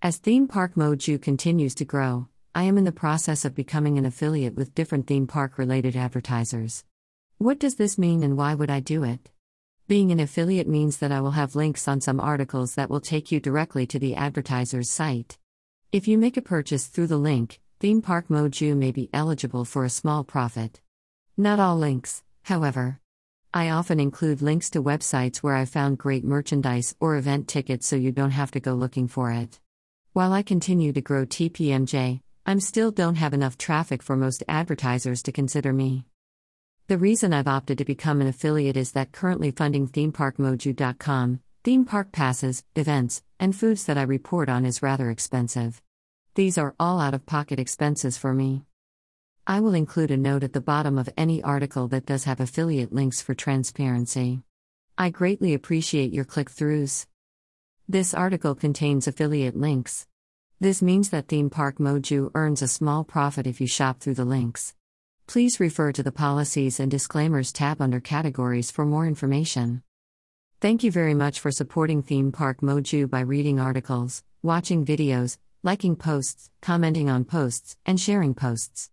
As Theme Park Moju continues to grow, I am in the process of becoming an affiliate with different theme park related advertisers. What does this mean and why would I do it? Being an affiliate means that I will have links on some articles that will take you directly to the advertiser's site. If you make a purchase through the link, Theme Park Moju may be eligible for a small profit. Not all links, however. I often include links to websites where I found great merchandise or event tickets so you don't have to go looking for it. While I continue to grow TPMJ, I'm still don't have enough traffic for most advertisers to consider me. The reason I've opted to become an affiliate is that currently funding themeparkmoju.com, theme park passes, events, and foods that I report on is rather expensive. These are all out of pocket expenses for me. I will include a note at the bottom of any article that does have affiliate links for transparency. I greatly appreciate your click throughs. This article contains affiliate links. This means that Theme Park Moju earns a small profit if you shop through the links. Please refer to the Policies and Disclaimers tab under Categories for more information. Thank you very much for supporting Theme Park Moju by reading articles, watching videos, liking posts, commenting on posts, and sharing posts.